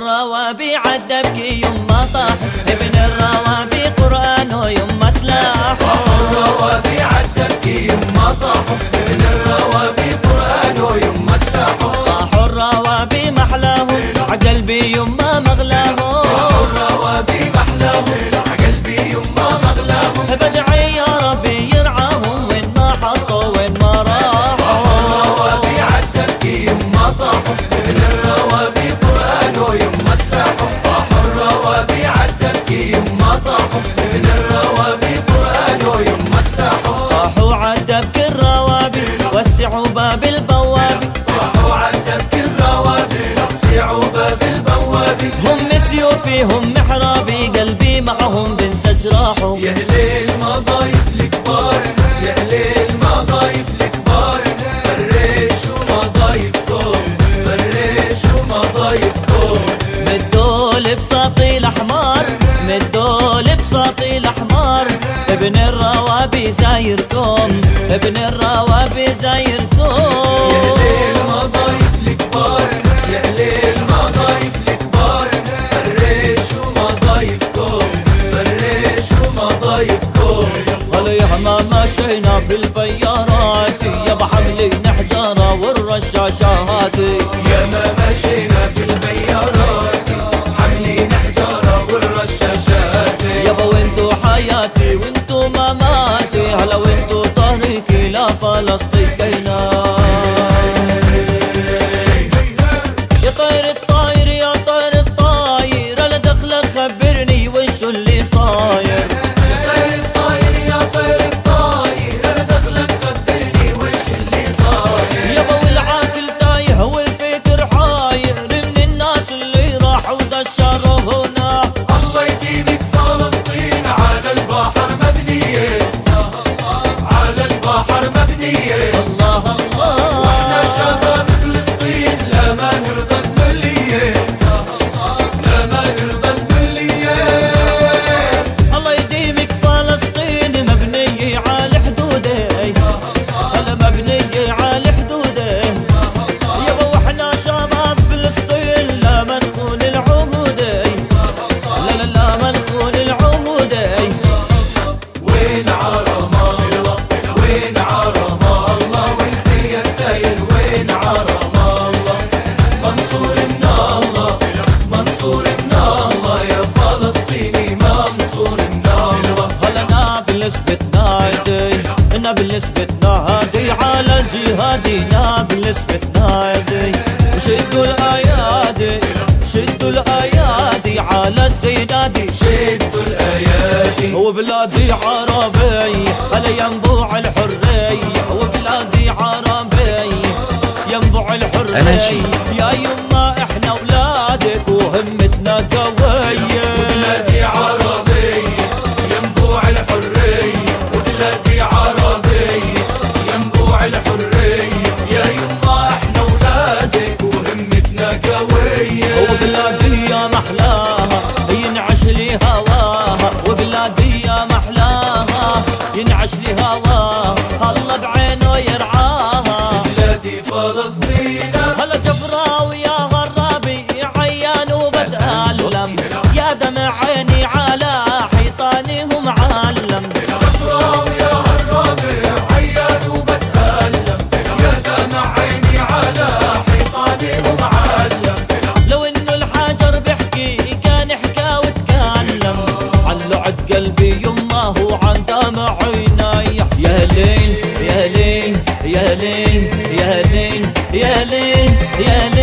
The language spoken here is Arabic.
الروابي عدبكي يما طاح ابن الروابي قرآن يما سلاح الروابي عدبكي يما طاح ابن باب البوابي راحوا عدبك الروابي وسعوا باب البوابي هم سيوفي هم محرابي قلبي معهم بنسى جراحهم يا هليل ضايف الكبار يا هليل ضايف الكبار فريش وما ضايفكم فريش وما ضايفكم مدول بساطي الاحمر مدول بساطي الاحمر ابن الروابي زايركم ابن الروابي يا زايركم هليل ما ضايف الكبار يا هليل ما ضايف الكبار فريش وما ضايفكم فريش وما ضايفكم. هلا يا ما مشينا في البيارات يا بحملين حجارة والرشاشات. يا ما مشينا في البيارات حاملين حجارة والرشاشات. يابا وانتو حياتي وانتو مماتي هلا وانتو طريقي لا فلسطين كينا نابلس بتنادي على الجهادي نابلس بتنادي شدوا الأيادي شدوا الأيادي على الزيدادي شدوا الأيادي. وبلادي عربي هلا ينبوع الحرية وبلادي عربي ينبوع الحرية. يا يما وبلادي يا محلاها ينعش لي هواها. وبلادي يا محلاها ينعش لي هواها. يا ليل يا ليل.